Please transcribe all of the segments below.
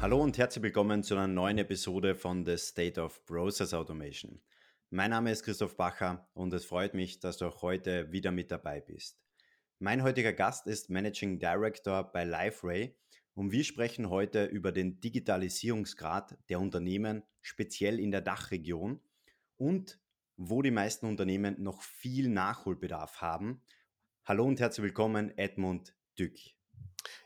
Hallo und herzlich willkommen zu einer neuen Episode von The State of Process Automation. Mein Name ist Christoph Bacher und es freut mich, dass du auch heute wieder mit dabei bist. Mein heutiger Gast ist Managing Director bei LiveRay und wir sprechen heute über den Digitalisierungsgrad der Unternehmen, speziell in der Dachregion und wo die meisten Unternehmen noch viel Nachholbedarf haben. Hallo und herzlich willkommen, Edmund Dück.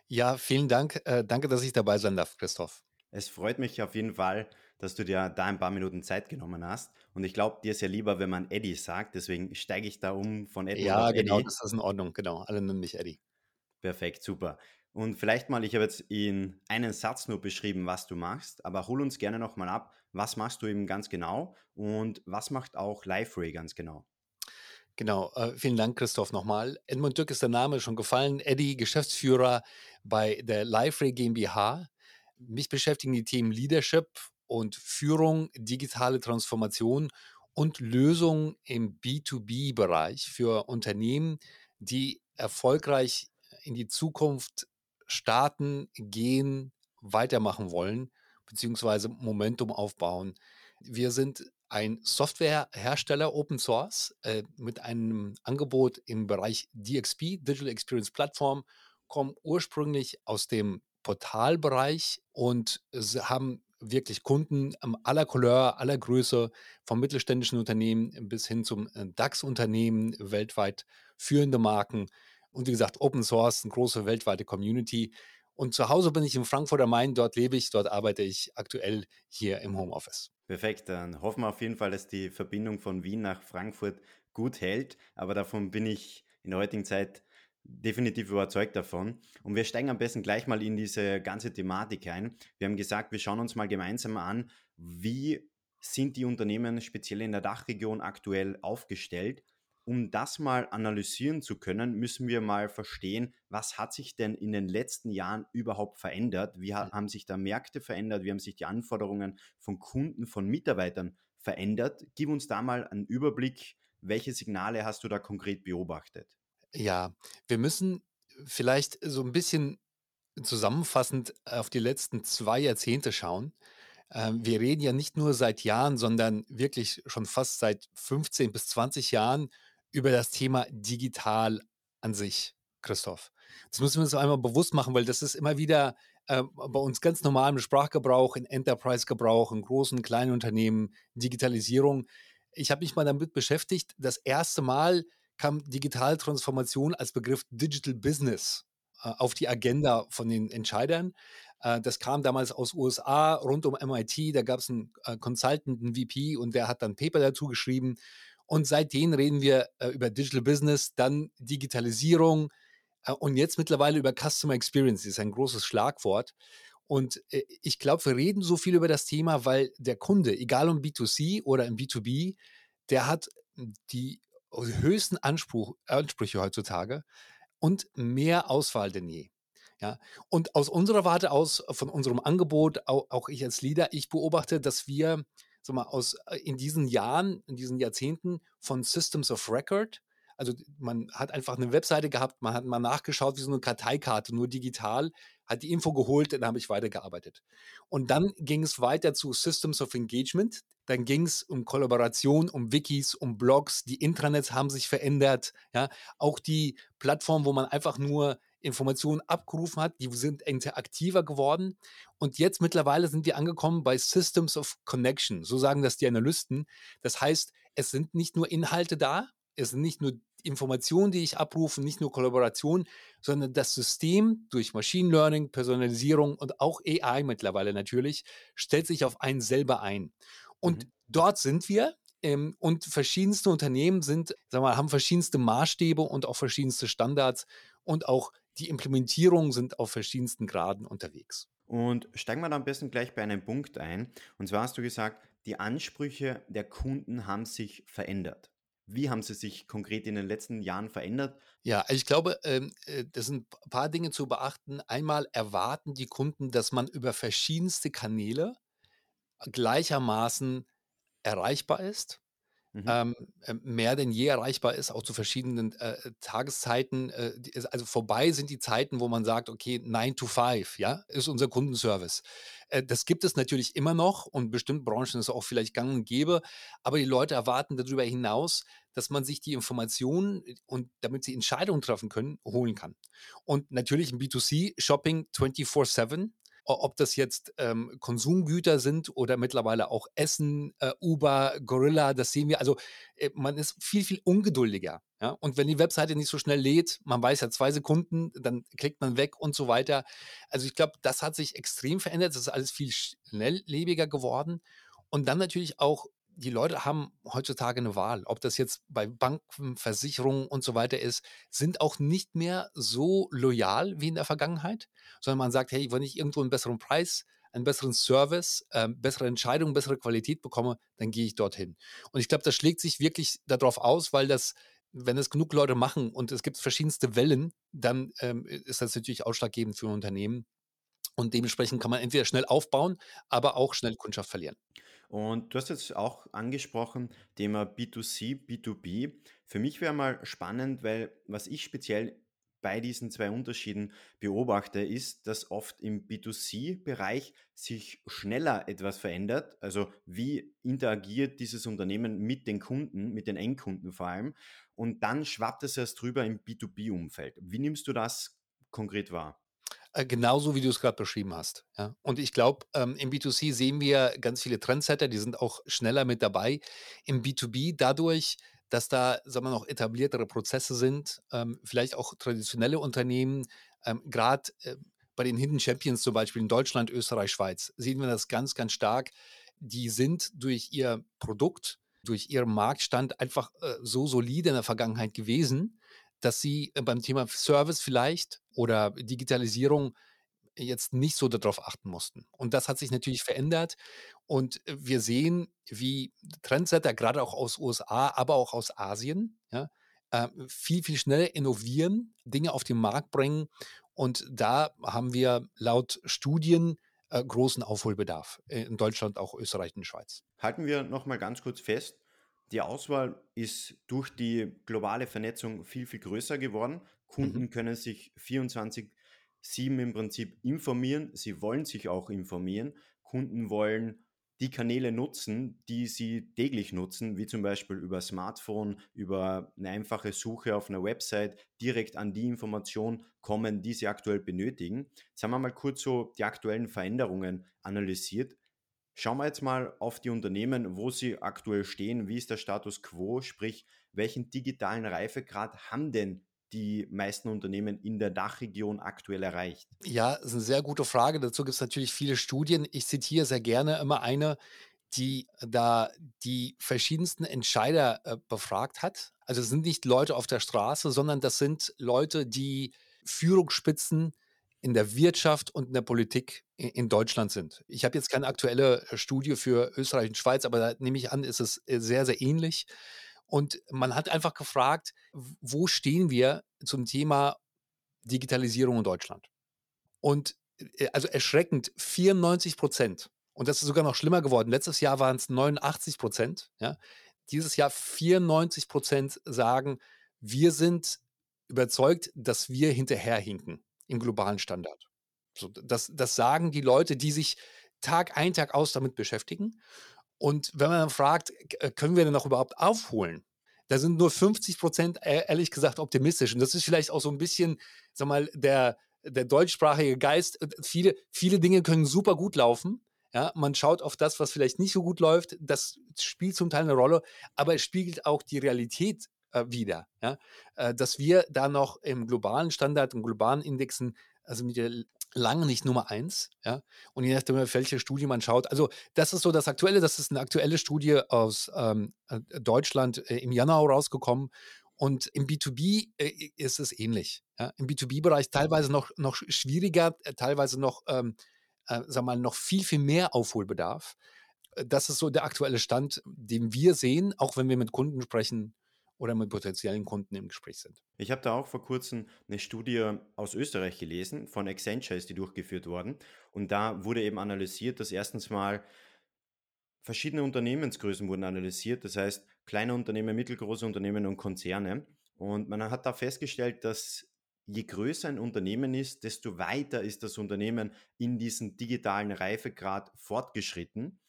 Ja, vielen Dank. Äh, danke, dass ich dabei sein darf, Christoph. Es freut mich auf jeden Fall, dass du dir da ein paar Minuten Zeit genommen hast. Und ich glaube, dir ist ja lieber, wenn man Eddie sagt. Deswegen steige ich da um von Edmund Ja, auf genau, Eddie. das ist in Ordnung. Genau, alle nennen mich Eddie. Perfekt, super. Und vielleicht mal, ich habe jetzt in einen Satz nur beschrieben, was du machst, aber hol uns gerne nochmal ab, was machst du eben ganz genau und was macht auch LiveRay ganz genau? Genau, äh, vielen Dank, Christoph, nochmal. Edmund Dück ist der Name schon gefallen. Eddie, Geschäftsführer bei der LiveRay GmbH. Mich beschäftigen die Themen Leadership und Führung, digitale Transformation und Lösungen im B2B-Bereich für Unternehmen, die erfolgreich in die Zukunft starten, gehen, weitermachen wollen, beziehungsweise Momentum aufbauen. Wir sind ein Softwarehersteller Open Source äh, mit einem Angebot im Bereich DXP, Digital Experience Platform, kommen ursprünglich aus dem Portalbereich und haben wirklich Kunden aller Couleur, aller Größe, vom mittelständischen Unternehmen bis hin zum äh, DAX-Unternehmen, weltweit führende Marken. Und wie gesagt, Open Source, eine große weltweite Community. Und zu Hause bin ich in Frankfurt am Main, dort lebe ich, dort arbeite ich aktuell hier im Homeoffice. Perfekt, dann hoffen wir auf jeden Fall, dass die Verbindung von Wien nach Frankfurt gut hält, aber davon bin ich in der heutigen Zeit definitiv überzeugt davon. Und wir steigen am besten gleich mal in diese ganze Thematik ein. Wir haben gesagt, wir schauen uns mal gemeinsam an, wie sind die Unternehmen speziell in der Dachregion aktuell aufgestellt. Um das mal analysieren zu können, müssen wir mal verstehen, was hat sich denn in den letzten Jahren überhaupt verändert? Wie ha haben sich da Märkte verändert? Wie haben sich die Anforderungen von Kunden, von Mitarbeitern verändert? Gib uns da mal einen Überblick. Welche Signale hast du da konkret beobachtet? Ja, wir müssen vielleicht so ein bisschen zusammenfassend auf die letzten zwei Jahrzehnte schauen. Ähm, wir reden ja nicht nur seit Jahren, sondern wirklich schon fast seit 15 bis 20 Jahren über das Thema digital an sich, Christoph. Das müssen wir uns einmal bewusst machen, weil das ist immer wieder äh, bei uns ganz normal im Sprachgebrauch, in Enterprise-Gebrauch, in großen, kleinen Unternehmen, Digitalisierung. Ich habe mich mal damit beschäftigt. Das erste Mal kam Digitaltransformation als Begriff Digital Business äh, auf die Agenda von den Entscheidern. Äh, das kam damals aus USA rund um MIT. Da gab es einen äh, Consultant, einen VP und der hat dann Paper dazu geschrieben. Und seitdem reden wir äh, über Digital Business, dann Digitalisierung äh, und jetzt mittlerweile über Customer Experience. Das ist ein großes Schlagwort. Und äh, ich glaube, wir reden so viel über das Thema, weil der Kunde, egal um B2C oder im B2B, der hat die höchsten Anspruch, Ansprüche heutzutage und mehr Auswahl denn je. Ja, und aus unserer Warte aus, von unserem Angebot, auch, auch ich als Leader, ich beobachte, dass wir sag mal, aus, äh, in diesen Jahren, in diesen Jahrzehnten von Systems of Record, also man hat einfach eine Webseite gehabt, man hat mal nachgeschaut, wie so eine Karteikarte, nur digital, hat die Info geholt, dann habe ich weitergearbeitet. Und dann ging es weiter zu Systems of Engagement, dann ging es um Kollaboration, um Wikis, um Blogs, die Intranets haben sich verändert, ja, auch die Plattform, wo man einfach nur Informationen abgerufen hat, die sind interaktiver geworden. Und jetzt mittlerweile sind wir angekommen bei Systems of Connection, so sagen das die Analysten. Das heißt, es sind nicht nur Inhalte da, es sind nicht nur Informationen, die ich abrufe, nicht nur Kollaboration, sondern das System durch Machine Learning, Personalisierung und auch AI mittlerweile natürlich, stellt sich auf einen selber ein. Und Mhm. dort sind wir. Ähm, und verschiedenste Unternehmen sind, sagen wir mal, haben verschiedenste Maßstäbe und auch verschiedenste Standards und auch die Implementierungen sind auf verschiedensten Graden unterwegs. Und steigen wir da am besten gleich bei einem Punkt ein. Und zwar hast du gesagt, die Ansprüche der Kunden haben sich verändert. Wie haben sie sich konkret in den letzten Jahren verändert? Ja, also ich glaube, ähm, äh, das sind ein paar Dinge zu beachten. Einmal erwarten die Kunden, dass man über verschiedenste Kanäle gleichermaßen erreichbar ist, Mhm. ähm, äh, mehr denn je erreichbar ist, auch zu verschiedenen äh, Tageszeiten. Äh, also vorbei sind die Zeiten, wo man sagt, okay, 9 to 5, ja, ist unser Kundenservice. Äh, das gibt es natürlich immer noch und bestimmte Branchen ist auch vielleicht gang und gäbe, aber die Leute erwarten darüber hinaus, dass man sich die Informationen und damit sie Entscheidungen treffen können, holen kann. Und natürlich im B2C-Shopping 24-7 o- ob das jetzt ähm, Konsumgüter sind oder mittlerweile auch Essen, äh, Uber, Gorilla, das sehen wir. Also äh, man ist viel, viel ungeduldiger. Ja? Und wenn die Webseite nicht so schnell lädt, man weiß ja zwei Sekunden, dann klickt man weg und so weiter. Also ich glaube, das hat sich extrem verändert. Das ist alles viel schnelllebiger geworden. Und dann natürlich auch, die Leute haben heutzutage eine Wahl, ob das jetzt bei Banken, Versicherungen und so weiter ist, sind auch nicht mehr so loyal wie in der Vergangenheit sondern man sagt, hey, wenn ich irgendwo einen besseren Preis, einen besseren Service, ähm, bessere Entscheidungen, bessere Qualität bekomme, dann gehe ich dorthin. Und ich glaube, das schlägt sich wirklich darauf aus, weil das, wenn es genug Leute machen und es gibt verschiedenste Wellen, dann ähm, ist das natürlich ausschlaggebend für ein Unternehmen. Und dementsprechend kann man entweder schnell aufbauen, aber auch schnell Kundschaft verlieren. Und du hast jetzt auch angesprochen, Thema B2C, B2B. Für mich wäre mal spannend, weil was ich speziell bei diesen zwei Unterschieden beobachte, ist, dass oft im B2C-Bereich sich schneller etwas verändert. Also wie interagiert dieses Unternehmen mit den Kunden, mit den Endkunden vor allem. Und dann schwappt es erst drüber im B2B-Umfeld. Wie nimmst du das konkret wahr? Äh, genauso wie du es gerade beschrieben hast. Ja. Und ich glaube, ähm, im B2C sehen wir ganz viele Trendsetter, die sind auch schneller mit dabei. Im B2B dadurch, dass da, sagen wir noch, etabliertere Prozesse sind, ähm, vielleicht auch traditionelle Unternehmen, ähm, gerade äh, bei den Hidden Champions zum Beispiel in Deutschland, Österreich, Schweiz, sehen wir das ganz, ganz stark. Die sind durch ihr Produkt, durch ihren Marktstand einfach äh, so solide in der Vergangenheit gewesen, dass sie äh, beim Thema Service vielleicht oder Digitalisierung jetzt nicht so darauf achten mussten. Und das hat sich natürlich verändert. Und äh, wir sehen, wie Trendsetter, gerade auch aus USA, aber auch aus Asien, ja, äh, viel, viel schneller innovieren, Dinge auf den Markt bringen. Und da haben wir laut Studien äh, großen Aufholbedarf äh, in Deutschland, auch Österreich und Schweiz. Halten wir nochmal ganz kurz fest, die Auswahl ist durch die globale Vernetzung viel, viel größer geworden. Mhm. Kunden können sich 24/7 im Prinzip informieren. Sie wollen sich auch informieren. Kunden wollen die Kanäle nutzen, die sie täglich nutzen, wie zum Beispiel über Smartphone, über eine einfache Suche auf einer Website, direkt an die Information kommen, die sie aktuell benötigen. Jetzt haben wir mal kurz so die aktuellen Veränderungen analysiert. Schauen wir jetzt mal auf die Unternehmen, wo sie aktuell stehen. Wie ist der Status quo? Sprich, welchen digitalen Reifegrad haben denn die meisten Unternehmen in der Dachregion aktuell erreicht? Ja, ist eine sehr gute Frage. Dazu gibt es natürlich viele Studien. Ich zitiere sehr gerne immer eine, die da die verschiedensten Entscheider äh, befragt hat. Also es sind nicht Leute auf der Straße, sondern das sind Leute, die Führungsspitzen in der Wirtschaft und in der Politik in, in Deutschland sind. Ich habe jetzt keine aktuelle äh, Studie für Österreich und Schweiz, aber da nehme ich an, ist es äh, sehr, sehr ähnlich. Und man hat einfach gefragt, wo stehen wir zum Thema Digitalisierung in Deutschland? Und äh, also erschreckend 94 Prozent. Und das ist sogar noch schlimmer geworden. Letztes Jahr waren es 89 Prozent. Ja? Dieses Jahr 94 Prozent sagen, wir sind überzeugt, dass wir hinterherhinken im globalen Standard. So, das, das sagen die Leute, die sich Tag ein, Tag aus damit beschäftigen. Und wenn man dann fragt, k- können wir denn noch überhaupt aufholen? Da sind nur 50 Prozent e- ehrlich gesagt optimistisch. Und das ist vielleicht auch so ein bisschen, sag mal, der, der deutschsprachige Geist. Äh, Viele, viele Dinge können super gut laufen. Ja, man schaut auf das, was vielleicht nicht so gut läuft. Das spielt zum Teil eine Rolle, aber es spiegelt auch die Realität äh, wider. Ja? Äh, dass wir da noch im globalen Standard, im globalen Indexen, also mit der lange nicht Nummer eins, ja. Und je nachdem, welche Studie man schaut. Also, das ist so das Aktuelle. Das ist eine aktuelle Studie aus ähm, äh, Deutschland äh, im Januar rausgekommen. Und im B2B äh, ist es ähnlich. Ja? Im B2B-Bereich teilweise noch, noch schwieriger, äh, teilweise noch, ähm, äh, sag mal, noch viel, viel mehr Aufholbedarf. Äh, Das ist so der aktuelle Stand, den wir sehen, auch wenn wir mit Kunden sprechen oder mit potenziellen Kunden im Gespräch sind. Ich habe da auch vor kurzem eine Studie aus Österreich gelesen, von Accenture ist die durchgeführt worden. Und da wurde eben analysiert, dass erstens mal verschiedene Unternehmensgrößen wurden analysiert, das heißt kleine Unternehmen, mittelgroße Unternehmen und Konzerne. Und man hat da festgestellt, dass je größer ein Unternehmen ist, desto weiter ist das Unternehmen in diesem digitalen Reifegrad fortgeschritten.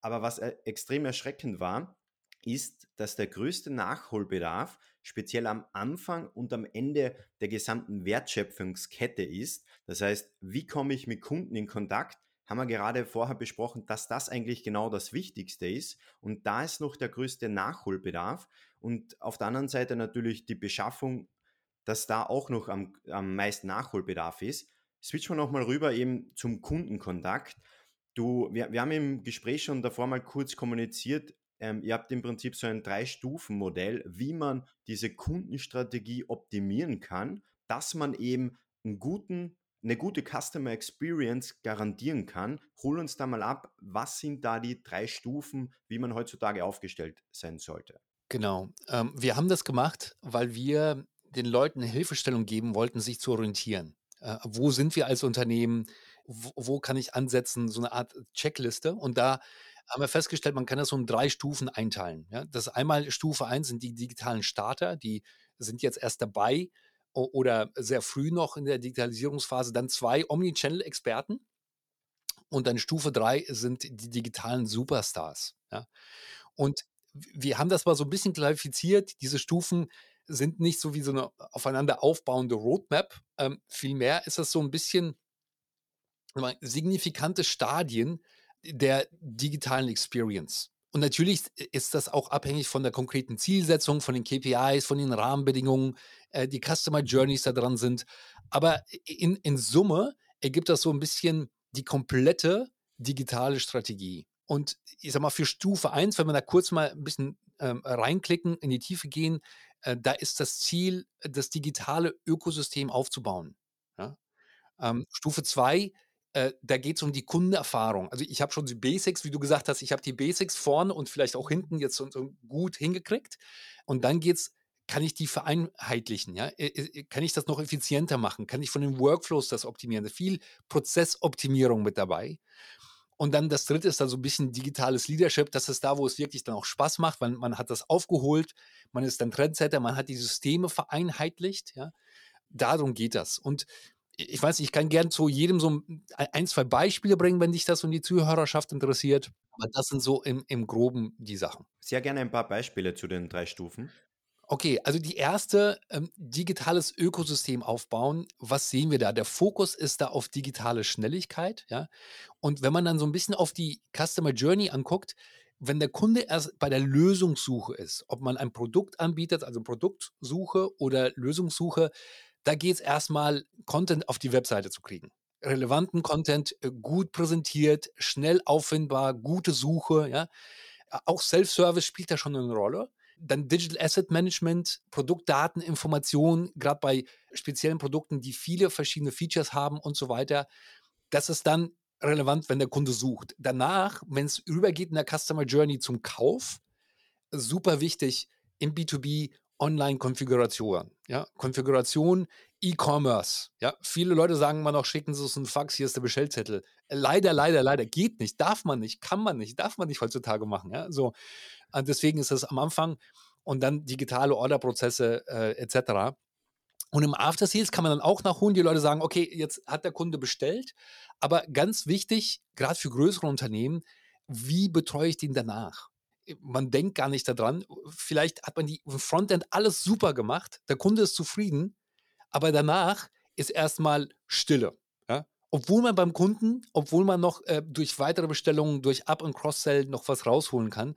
Aber was äh, extrem erschreckend war, ist, dass der größte Nachholbedarf speziell am Anfang und am Ende der gesamten Wertschöpfungskette ist. Das heißt, wie komme ich mit Kunden in Kontakt? Haben wir gerade vorher besprochen, dass das eigentlich genau das Wichtigste ist. Und da ist noch der größte Nachholbedarf. Und auf der anderen Seite natürlich die Beschaffung, dass da auch noch am, am meisten Nachholbedarf ist. Switchen wir nochmal rüber eben zum Kundenkontakt. Du, wir, wir haben im Gespräch schon davor mal kurz kommuniziert, ähm, ihr habt im Prinzip so ein Drei-Stufen-Modell, wie man diese Kundenstrategie optimieren kann, dass man eben einen guten, eine gute Customer Experience garantieren kann. Hol uns da mal ab, was sind da die drei Stufen, wie man heutzutage aufgestellt sein sollte? Genau. Ähm, wir haben das gemacht, weil wir den Leuten eine Hilfestellung geben wollten, sich zu orientieren. Äh, wo sind wir als Unternehmen? Wo, wo, kann ich ansetzen? So eine Art Checkliste. Und da haben wir festgestellt, man kann das so in drei Stufen einteilen. Ja? Das einmal Stufe 1 sind die digitalen Starter, die sind jetzt erst dabei oder sehr früh noch in der Digitalisierungsphase. Dann zwei Omnichannel-Experten. Und dann Stufe 3 sind die digitalen Superstars. Ja? Und wir haben das mal so ein bisschen klassifiziert. Diese Stufen sind nicht so wie so eine aufeinander aufbauende Roadmap. Ähm, vielmehr ist das so ein bisschen signifikante Stadien, der digitalen Experience. Und natürlich ist das auch abhängig von der konkreten Zielsetzung, von den KPIs, von den Rahmenbedingungen, äh, die Customer Journeys da dran sind. Aber in, in Summe ergibt das so ein bisschen die komplette digitale Strategie. Und ich sag mal, für Stufe 1, wenn wir da kurz mal ein bisschen ähm, reinklicken, in die Tiefe gehen, äh, da ist das Ziel, das digitale Ökosystem aufzubauen. Ja? Ähm, Stufe 2 äh, da geht es um die Kundenerfahrung. Also ich habe schon die Basics, wie du gesagt hast, ich habe die Basics vorne und vielleicht auch hinten jetzt so, so gut hingekriegt. Und dann geht es, kann ich die vereinheitlichen? Ja? Äh, äh, kann ich das noch effizienter machen? Kann ich von den Workflows das optimieren? Viel Prozessoptimierung mit dabei. Und dann das dritte ist dann so ein bisschen digitales Leadership. Das ist da, wo es wirklich dann auch Spaß macht, weil man hat das aufgeholt, man ist dann Trendsetter, man hat die Systeme vereinheitlicht. Ja? Darum geht das. Und ich weiß, ich kann gern zu jedem so ein, zwei Beispiele bringen, wenn dich das und die Zuhörerschaft interessiert. Aber das sind so im, im Groben die Sachen. Sehr gerne ein paar Beispiele zu den drei Stufen. Okay, also die erste, ähm, digitales Ökosystem aufbauen. Was sehen wir da? Der Fokus ist da auf digitale Schnelligkeit, ja. Und wenn man dann so ein bisschen auf die Customer Journey anguckt, wenn der Kunde erst bei der Lösungssuche ist, ob man ein Produkt anbietet, also Produktsuche oder Lösungssuche, da geht es erstmal, Content auf die Webseite zu kriegen. Relevanten Content, äh, gut präsentiert, schnell auffindbar, gute Suche, ja. Auch Self-Service spielt da schon eine Rolle. Dann Digital Asset Management, Produktdateninformation, gerade bei speziellen Produkten, die viele verschiedene Features haben und so weiter. Das ist dann relevant, wenn der Kunde sucht. Danach, wenn es übergeht in der Customer Journey zum Kauf, super wichtig im B2B Online-Konfiguration. Ja? Konfiguration, E-Commerce. Ja? Viele Leute sagen immer noch, schicken Sie uns einen Fax, hier ist der Bestellzettel. Leider, leider, leider, geht nicht, darf man nicht, kann man nicht, darf man nicht heutzutage machen. Ja? So. Und deswegen ist das am Anfang und dann digitale Orderprozesse äh, etc. Und im After Sales kann man dann auch nachholen. Die Leute sagen, okay, jetzt hat der Kunde bestellt. Aber ganz wichtig, gerade für größere Unternehmen, wie betreue ich den danach? Man denkt gar nicht daran. Vielleicht hat man die Frontend alles super gemacht, der Kunde ist zufrieden, aber danach ist erstmal Stille. Ja? Obwohl man beim Kunden, obwohl man noch äh, durch weitere Bestellungen, durch Up- und Cross-Sell noch was rausholen kann.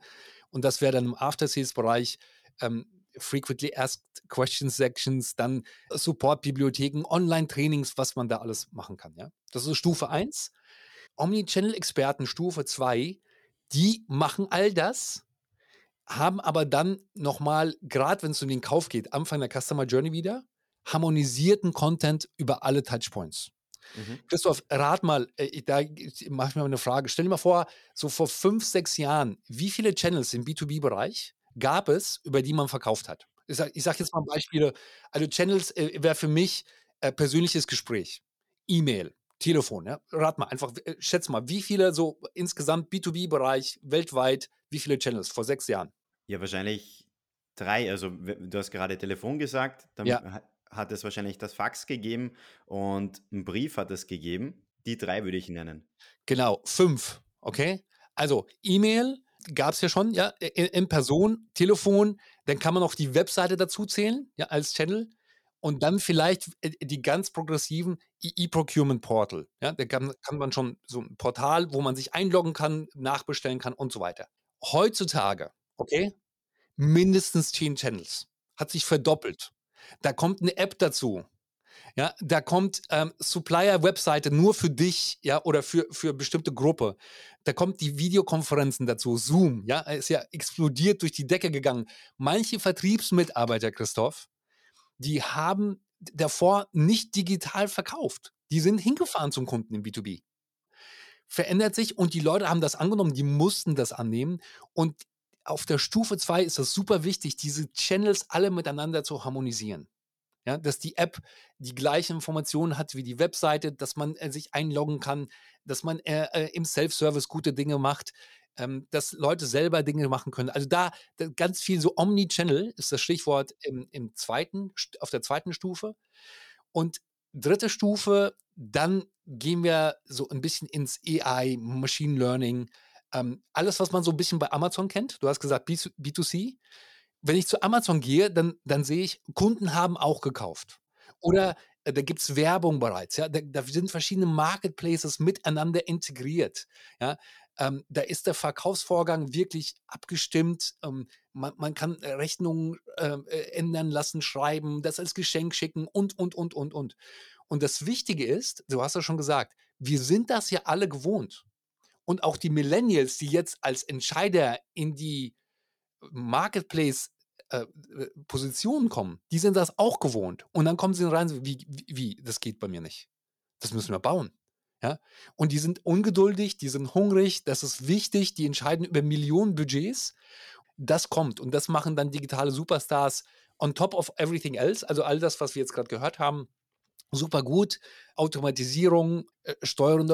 Und das wäre dann im After-Sales-Bereich ähm, Frequently Asked Questions Sections, dann Support-Bibliotheken, Online-Trainings, was man da alles machen kann. Ja? Das ist Stufe 1. Omnichannel-Experten Stufe 2 die machen all das, haben aber dann nochmal, gerade wenn es um den Kauf geht, Anfang der Customer Journey wieder, harmonisierten Content über alle Touchpoints. Mhm. Christoph, rat mal, äh, da mache ich mir mal eine Frage. Stell dir mal vor, so vor fünf, sechs Jahren, wie viele Channels im B2B-Bereich gab es, über die man verkauft hat? Ich sage sag jetzt mal Beispiele. Also Channels äh, wäre für mich äh, persönliches Gespräch, E-Mail, Telefon, ja. Rat mal einfach, äh, schätz mal, wie viele so insgesamt B2B-Bereich weltweit, wie viele Channels vor sechs Jahren? Ja, wahrscheinlich drei. Also du hast gerade Telefon gesagt, dann Ja, ha- hat es wahrscheinlich das Fax gegeben und einen Brief hat es gegeben. Die drei würde ich nennen. genau, fünf, okay? Also E-Mail gab es ja schon, ja, i- in Person, Telefon, dann kann man auch die Webseite dazu zählen, ja, als Channel. Und dann vielleicht äh, die ganz progressiven E- E-Procurement Portal. Ja, da kann, kann man schon so ein Portal, wo man sich einloggen kann, nachbestellen kann und so weiter. Heutzutage, okay, mindestens 10 Channels. Hat sich verdoppelt. Da kommt eine App dazu. Ja, da kommt ähm, Supplier-Webseite nur für dich, ja, oder für, für bestimmte Gruppe. Da kommt die Videokonferenzen dazu, Zoom, ja, ist ja explodiert durch die Decke gegangen. Manche Vertriebsmitarbeiter, Christoph, die haben davor nicht digital verkauft. Die sind hingefahren zum Kunden im B2B. Verändert sich und die Leute haben das angenommen, die mussten das annehmen. Und auf der Stufe 2 ist es super wichtig, diese Channels alle miteinander zu harmonisieren. Ja, dass die App die gleichen Informationen hat wie die Webseite, dass man äh, sich einloggen kann, dass man äh, äh, im Self-Service gute Dinge macht, ähm, dass Leute selber Dinge machen können. Also da, da ganz viel so Omni-Channel ist das Stichwort im, im zweiten, auf der zweiten Stufe. Und dritte Stufe, dann gehen wir so ein bisschen ins AI, Machine Learning, ähm, alles, was man so ein bisschen bei Amazon kennt. Du hast gesagt B2- B2C wenn ich zu Amazon gehe, dann, dann sehe ich, Kunden haben auch gekauft. Oder äh, da gibt es Werbung bereits. Ja? Da, da sind verschiedene Marketplaces miteinander integriert. Ja? Ähm, da ist der Verkaufsvorgang wirklich abgestimmt. Ähm, man, man kann äh, Rechnungen ähm, äh, ändern lassen, schreiben, das als Geschenk schicken und, und, und, und, und. Und das Wichtige ist, du hast ja schon gesagt, wir sind das ja alle gewohnt. Und auch die Millennials, die jetzt als Entscheider in die Marketplace äh, äh, Positionen kommen, die sind das auch gewohnt. Und dann kommen sie rein, wie, wie, wie, das geht bei mir nicht. Das müssen wir bauen. Ja? Und die sind ungeduldig, die sind hungrig, das ist wichtig, die entscheiden über Millionen Budgets. Das kommt und das machen dann digitale Superstars on top of everything else, also all das, was wir jetzt gerade gehört haben, super gut. Automatisierung, äh,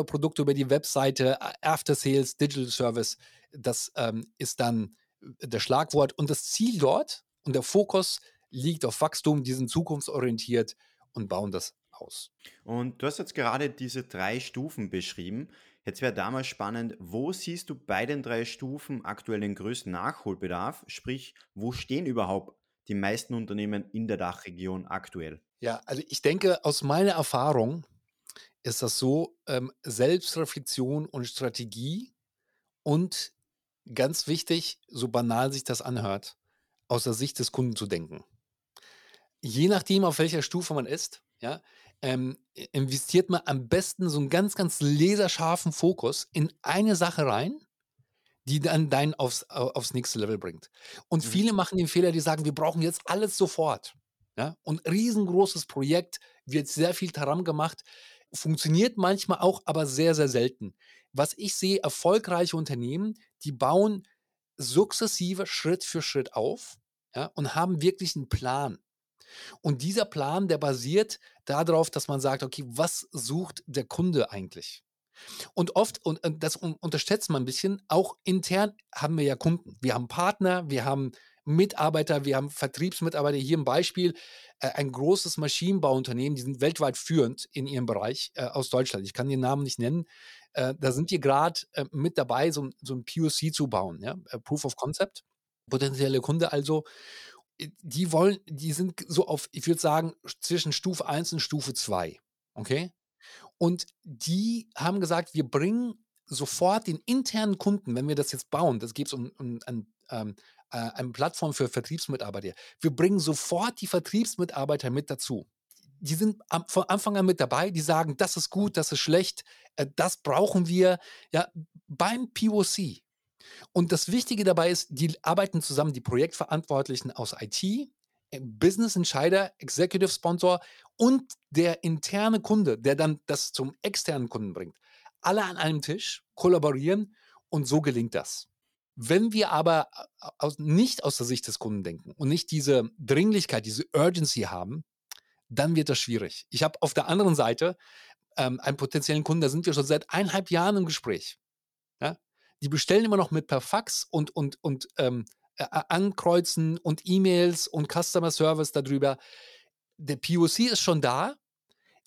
Produkte über die Webseite, äh, After Sales, Digital Service, das ähm, ist dann äh, der Schlagwort. Und das Ziel dort und der Fokus liegt auf Wachstum, die sind zukunftsorientiert und bauen das aus. Und du hast jetzt gerade diese drei Stufen beschrieben. Jetzt wäre da mal spannend, wo siehst du bei den drei Stufen aktuell den größten Nachholbedarf? Sprich, wo stehen überhaupt die meisten Unternehmen in der Dachregion aktuell? Ja, also ich denke, aus meiner Erfahrung ist das so, ähm, Selbstreflexion und Strategie und ganz wichtig, so banal sich das anhört, aus der Sicht des Kunden zu denken. Je nachdem, auf welcher Stufe man ist, ja, ähm, investiert man am besten so einen ganz, ganz laserscharfen Fokus in eine Sache rein, die dann dein aufs, au- aufs nächste Level bringt. Und Mhm. viele machen den Fehler, die sagen, wir brauchen jetzt alles sofort. Ja? Und riesengroßes Projekt, wird sehr viel daran gemacht, funktioniert manchmal auch, aber sehr, sehr selten. Was ich sehe, erfolgreiche Unternehmen, die bauen sukzessive Schritt für Schritt auf ja, und haben wirklich einen Plan. Und dieser Plan, der basiert darauf, dass man sagt, okay, was sucht der Kunde eigentlich? Und oft, und das un unterschätzt man ein bisschen, auch intern haben wir ja Kunden. Wir haben Partner, wir haben Mitarbeiter, wir haben Vertriebsmitarbeiter. Hier ein Beispiel, äh, ein großes Maschinenbauunternehmen, die sind weltweit führend in ihrem Bereich äh, aus Deutschland. Ich kann den Namen nicht nennen. Äh, da sind wir gerade mit dabei, so, ein- so ein POC zu bauen, ja? Proof of Concept. Potenzielle Kunde also. Äh, Die wollen, die sind so auf, ich würde sagen, zwischen Stufe 1 und Stufe 2. Okay? Und die haben gesagt, wir bringen sofort den internen Kunden, wenn wir das jetzt bauen, das geht es um, um ein, ähm, äh, eine Plattform für Vertriebsmitarbeiter, wir bringen sofort die Vertriebsmitarbeiter mit dazu. Die sind am, von Anfang an mit dabei, die sagen, das ist gut, das ist schlecht, äh, das brauchen wir, ja, beim POC. Und das Wichtige dabei ist, die arbeiten zusammen, die Projektverantwortlichen aus IT, äh, Business Entscheider, Executive Sponsor und der interne Kunde, der dann das zum externen Kunden bringt. Alle an einem Tisch kollaborieren und so gelingt das. Wenn wir aber äh, aus, nicht aus der Sicht des Kunden denken und nicht diese Dringlichkeit, diese Urgency haben, dann wird das schwierig. Ich habe auf der anderen Seite ähm, einen potenziellen Kunden, da sind wir schon seit eineinhalb Jahren im Gespräch. Die bestellen immer noch mit per Fax und, und, und ähm, äh, ankreuzen und E-Mails und Customer Service darüber. Der POC ist schon da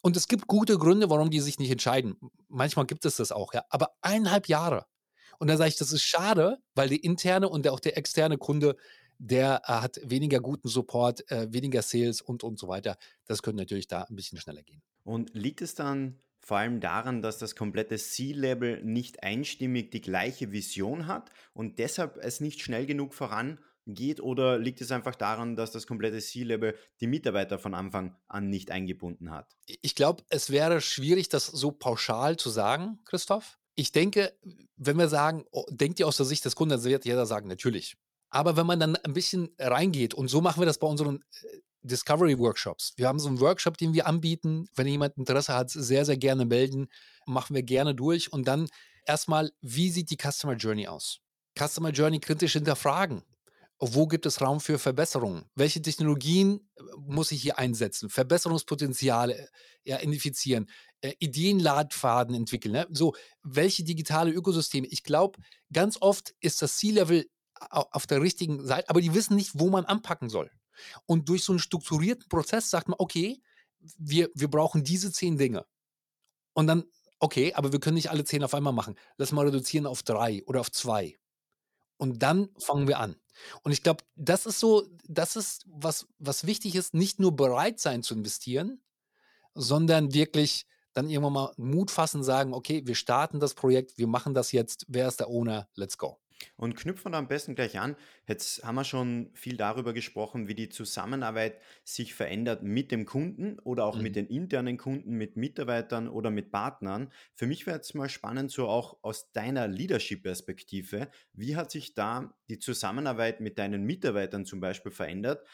und es gibt gute Gründe, warum die sich nicht entscheiden. Manchmal gibt es das auch, ja. Aber eineinhalb Jahre. Und da sage ich, das ist schade, weil der interne und auch der externe Kunde, der äh, hat weniger guten Support, äh, weniger Sales und, und so weiter. Das könnte natürlich da ein bisschen schneller gehen. Und liegt es dann vor allem daran, dass das komplette C-Level nicht einstimmig die gleiche Vision hat und deshalb es nicht schnell genug vorangeht? Oder liegt es einfach daran, dass das komplette C-Level die Mitarbeiter von Anfang an nicht eingebunden hat? Ich glaube, es wäre schwierig, das so pauschal zu sagen, Christoph. Ich denke, wenn wir sagen, denkt ihr aus der Sicht des Kunden, dann wird jeder sagen, natürlich. Aber wenn man dann ein bisschen reingeht, und so machen wir das bei unseren äh, Discovery Workshops. Wir haben so einen Workshop, den wir anbieten. Wenn jemand Interesse hat, sehr, sehr gerne melden. Machen wir gerne durch. Und dann erstmal, wie sieht die Customer Journey aus? Customer Journey kritisch hinterfragen. Wo gibt es Raum für Verbesserungen? Welche Technologien äh, muss ich hier einsetzen? Verbesserungspotenziale ja, identifizieren, äh, Ideenladfaden entwickeln. Ne? So, welche digitale Ökosysteme? Ich glaube, ganz oft ist das C-Level auf der richtigen Seite, aber die wissen nicht, wo man anpacken soll. Und durch so einen strukturierten Prozess sagt man, okay, wir, wir brauchen diese zehn Dinge. Und dann, okay, aber wir können nicht alle zehn auf einmal machen. Lass mal reduzieren auf drei oder auf zwei. Und dann fangen wir an. Und ich glaube, das ist so, das ist, was, was wichtig ist, nicht nur bereit sein zu investieren, sondern wirklich dann irgendwann mal Mut fassen, sagen, okay, wir starten das Projekt, wir machen das jetzt, wer ist der Owner, let's go. Und knüpfen wir am besten gleich an. Jetzt haben wir schon viel darüber gesprochen, wie die Zusammenarbeit sich verändert mit dem Kunden oder auch mit mhm. den internen Kunden, mit Mitarbeitern oder mit Partnern. Für mich wäre jetzt mal spannend, so auch aus deiner Leadership-Perspektive, wie hat sich da die Zusammenarbeit mit deinen Mitarbeitern zum Beispiel verändert?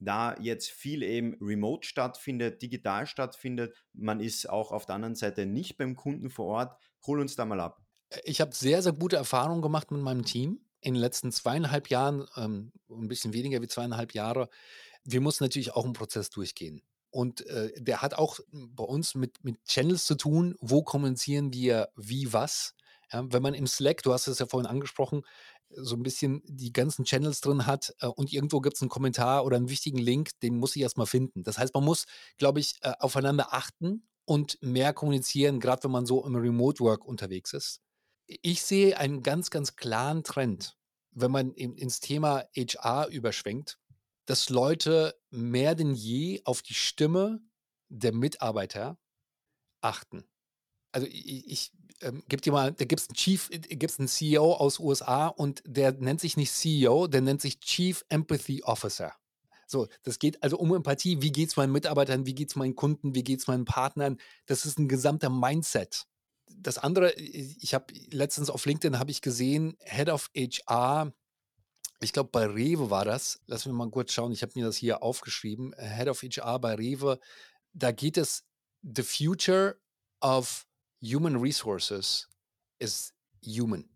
Da jetzt viel eben remote stattfindet, digital stattfindet, man ist auch auf der anderen Seite nicht beim Kunden vor Ort. Hol uns da mal ab. Ich habe sehr, sehr gute Erfahrungen gemacht mit meinem Team in den letzten zweieinhalb Jahren, ähm, ein bisschen weniger wie zweieinhalb Jahre. Wir mussten natürlich auch einen Prozess durchgehen. Und äh, der hat auch bei uns mit, mit Channels zu tun. Wo kommunizieren wir wie was? Ja, wenn man im Slack, du hast es ja vorhin angesprochen, so ein bisschen die ganzen Channels drin hat äh, und irgendwo gibt es einen Kommentar oder einen wichtigen Link, den muss ich erstmal finden. Das heißt, man muss, glaube ich, äh, aufeinander achten und mehr kommunizieren, gerade wenn man so im Remote Work unterwegs ist ich sehe einen ganz, ganz klaren Trend, wenn man ins Thema HR überschwenkt, dass Leute mehr denn je auf die Stimme der Mitarbeiter achten. Also ich, ich ähm, gebe dir mal, da gibt es einen Chief, äh, gibt einen CEO aus USA und der nennt sich nicht CEO, der nennt sich Chief Empathy Officer. So, das geht also um Empathie. Wie geht es meinen Mitarbeitern? Wie geht es meinen Kunden? Wie geht es meinen Partnern? Das ist ein gesamter Mindset das andere, ich habe letztens auf LinkedIn habe ich gesehen, Head of HR, ich glaube bei Rewe war das. Lass mich mal kurz schauen, ich habe mir das hier aufgeschrieben. Head of HR bei Rewe, da geht es the future of human resources is human.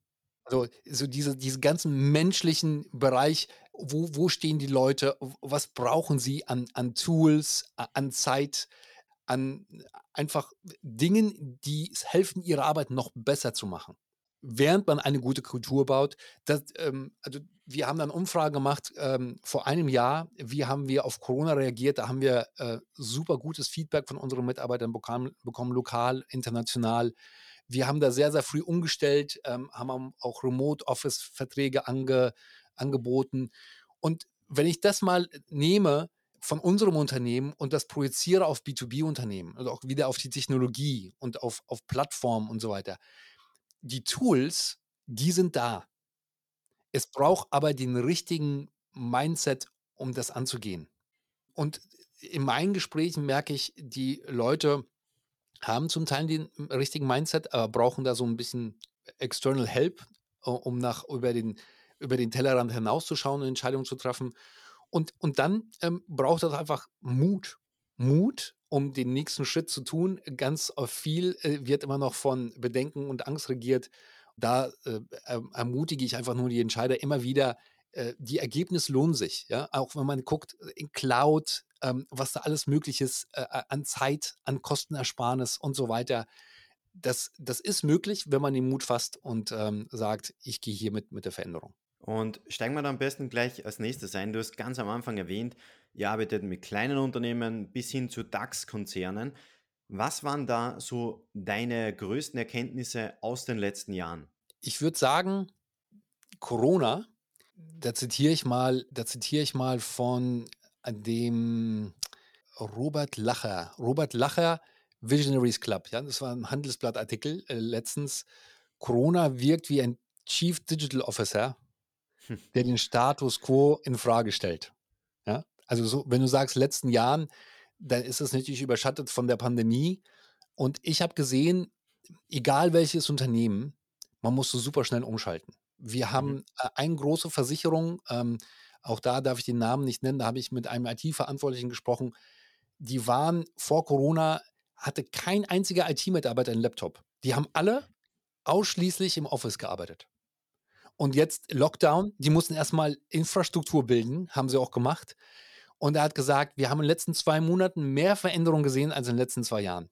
Also so diese, diese ganzen menschlichen Bereich, wo, wo stehen die Leute, was brauchen sie an, an Tools, an Zeit, an einfach Dingen, die helfen, ihre Arbeit noch besser zu machen. Während man eine gute Kultur baut, das, ähm, also wir haben dann Umfragen gemacht ähm, vor einem Jahr. Wie haben wir auf Corona reagiert? Da haben wir äh, super gutes Feedback von unseren Mitarbeitern bekommen, bekommen, lokal, international. Wir haben da sehr, sehr früh umgestellt, ähm, haben auch Remote-Office-Verträge ange, angeboten. Und wenn ich das mal nehme, von unserem Unternehmen und das projiziere auf B2B-Unternehmen und auch wieder auf die Technologie und auf, auf Plattformen und so weiter. Die Tools, die sind da. Es braucht aber den richtigen Mindset, um das anzugehen. Und in meinen Gesprächen merke ich, die Leute haben zum Teil den richtigen Mindset, aber brauchen da so ein bisschen external help, um nach über den, über den Tellerrand hinauszuschauen und Entscheidungen zu treffen. Und, und dann ähm, braucht es einfach Mut. Mut, um den nächsten Schritt zu tun. Ganz viel äh, wird immer noch von Bedenken und Angst regiert. Da äh, ermutige ich einfach nur die Entscheider immer wieder, äh, die Ergebnisse lohnen sich. Ja? Auch wenn man guckt in Cloud, ähm, was da alles möglich ist äh, an Zeit, an Kostenersparnis und so weiter. Das, das ist möglich, wenn man den Mut fasst und ähm, sagt, ich gehe hier mit, mit der Veränderung. Und steigen wir da am besten gleich als nächstes ein. Du hast ganz am Anfang erwähnt, ihr arbeitet mit kleinen Unternehmen bis hin zu DAX-Konzernen. Was waren da so deine größten Erkenntnisse aus den letzten Jahren? Ich würde sagen, Corona, da zitiere ich mal, da zitiere ich mal von dem Robert Lacher. Robert Lacher, Visionaries Club. Ja, das war ein Handelsblattartikel äh, letztens. Corona wirkt wie ein Chief Digital Officer. Der den Status quo in Frage stellt. Ja, also so, wenn du sagst letzten Jahren, dann ist es natürlich überschattet von der Pandemie. Und ich habe gesehen, egal welches Unternehmen, man muss so super schnell umschalten. Wir mhm. haben äh, eine große Versicherung, ähm, auch da darf ich den Namen nicht nennen, da habe ich mit einem IT-Verantwortlichen gesprochen. Die waren vor Corona, hatte kein einziger IT-Mitarbeiter einen Laptop. Die haben alle ausschließlich im Office gearbeitet. Und jetzt Lockdown, die mussten erstmal Infrastruktur bilden, haben sie auch gemacht. Und er hat gesagt, wir haben in den letzten zwei Monaten mehr Veränderungen gesehen als in den letzten zwei Jahren.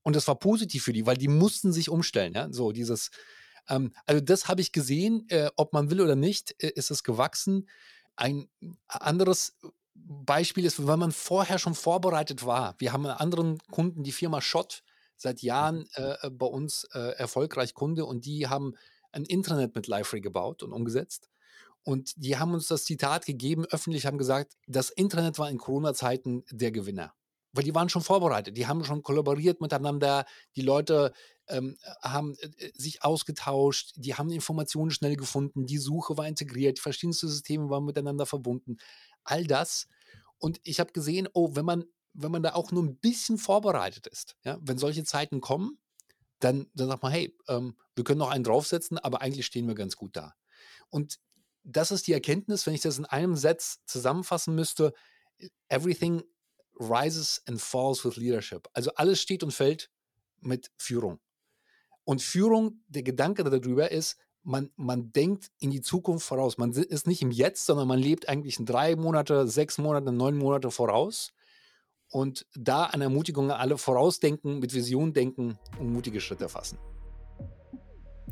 Und das war positiv für die, weil die mussten sich umstellen. Ja? So dieses, ähm, also das habe ich gesehen, äh, ob man will oder nicht, äh, ist es gewachsen. Ein anderes Beispiel ist, wenn man vorher schon vorbereitet war. Wir haben einen anderen Kunden, die Firma Schott, seit Jahren mhm. äh, bei uns äh, erfolgreich Kunde und die haben ein Intranet mit Liferay gebaut und umgesetzt. Und die haben uns das Zitat gegeben, öffentlich haben gesagt, das Internet war in Corona-Zeiten der Gewinner. Weil die waren schon vorbereitet, die haben schon kollaboriert miteinander, die Leute ähm, haben äh, sich ausgetauscht, die haben Informationen schnell gefunden, die Suche war integriert, verschiedenste Systeme waren miteinander verbunden. All das. Und ich habe gesehen, oh, wenn man, wenn man da auch nur ein bisschen vorbereitet ist, ja, wenn solche Zeiten kommen, dann, dann sagt man, hey, ähm, wir können noch einen draufsetzen, aber eigentlich stehen wir ganz gut da. Und das ist die Erkenntnis, wenn ich das in einem Satz zusammenfassen müsste, everything rises and falls with leadership. Also alles steht und fällt mit Führung. Und Führung, der Gedanke darüber ist, man, man denkt in die Zukunft voraus. Man ist nicht im Jetzt, sondern man lebt eigentlich in drei Monate, sechs Monate, neun Monate voraus. Und da an Ermutigung alle vorausdenken, mit Vision denken und mutige Schritte fassen.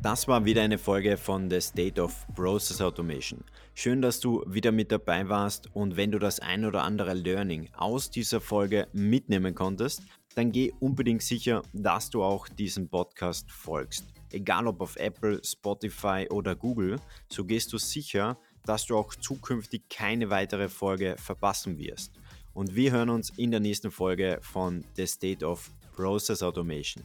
Das war wieder eine Folge von The State of Process Automation. Schön, dass du wieder mit dabei warst und wenn du das ein oder andere Learning aus dieser Folge mitnehmen konntest, dann geh unbedingt sicher, dass du auch diesem Podcast folgst. Egal ob auf Apple, Spotify oder Google, so gehst du sicher, dass du auch zukünftig keine weitere Folge verpassen wirst und wir hören uns in der nächsten Folge von The State of Process Automation.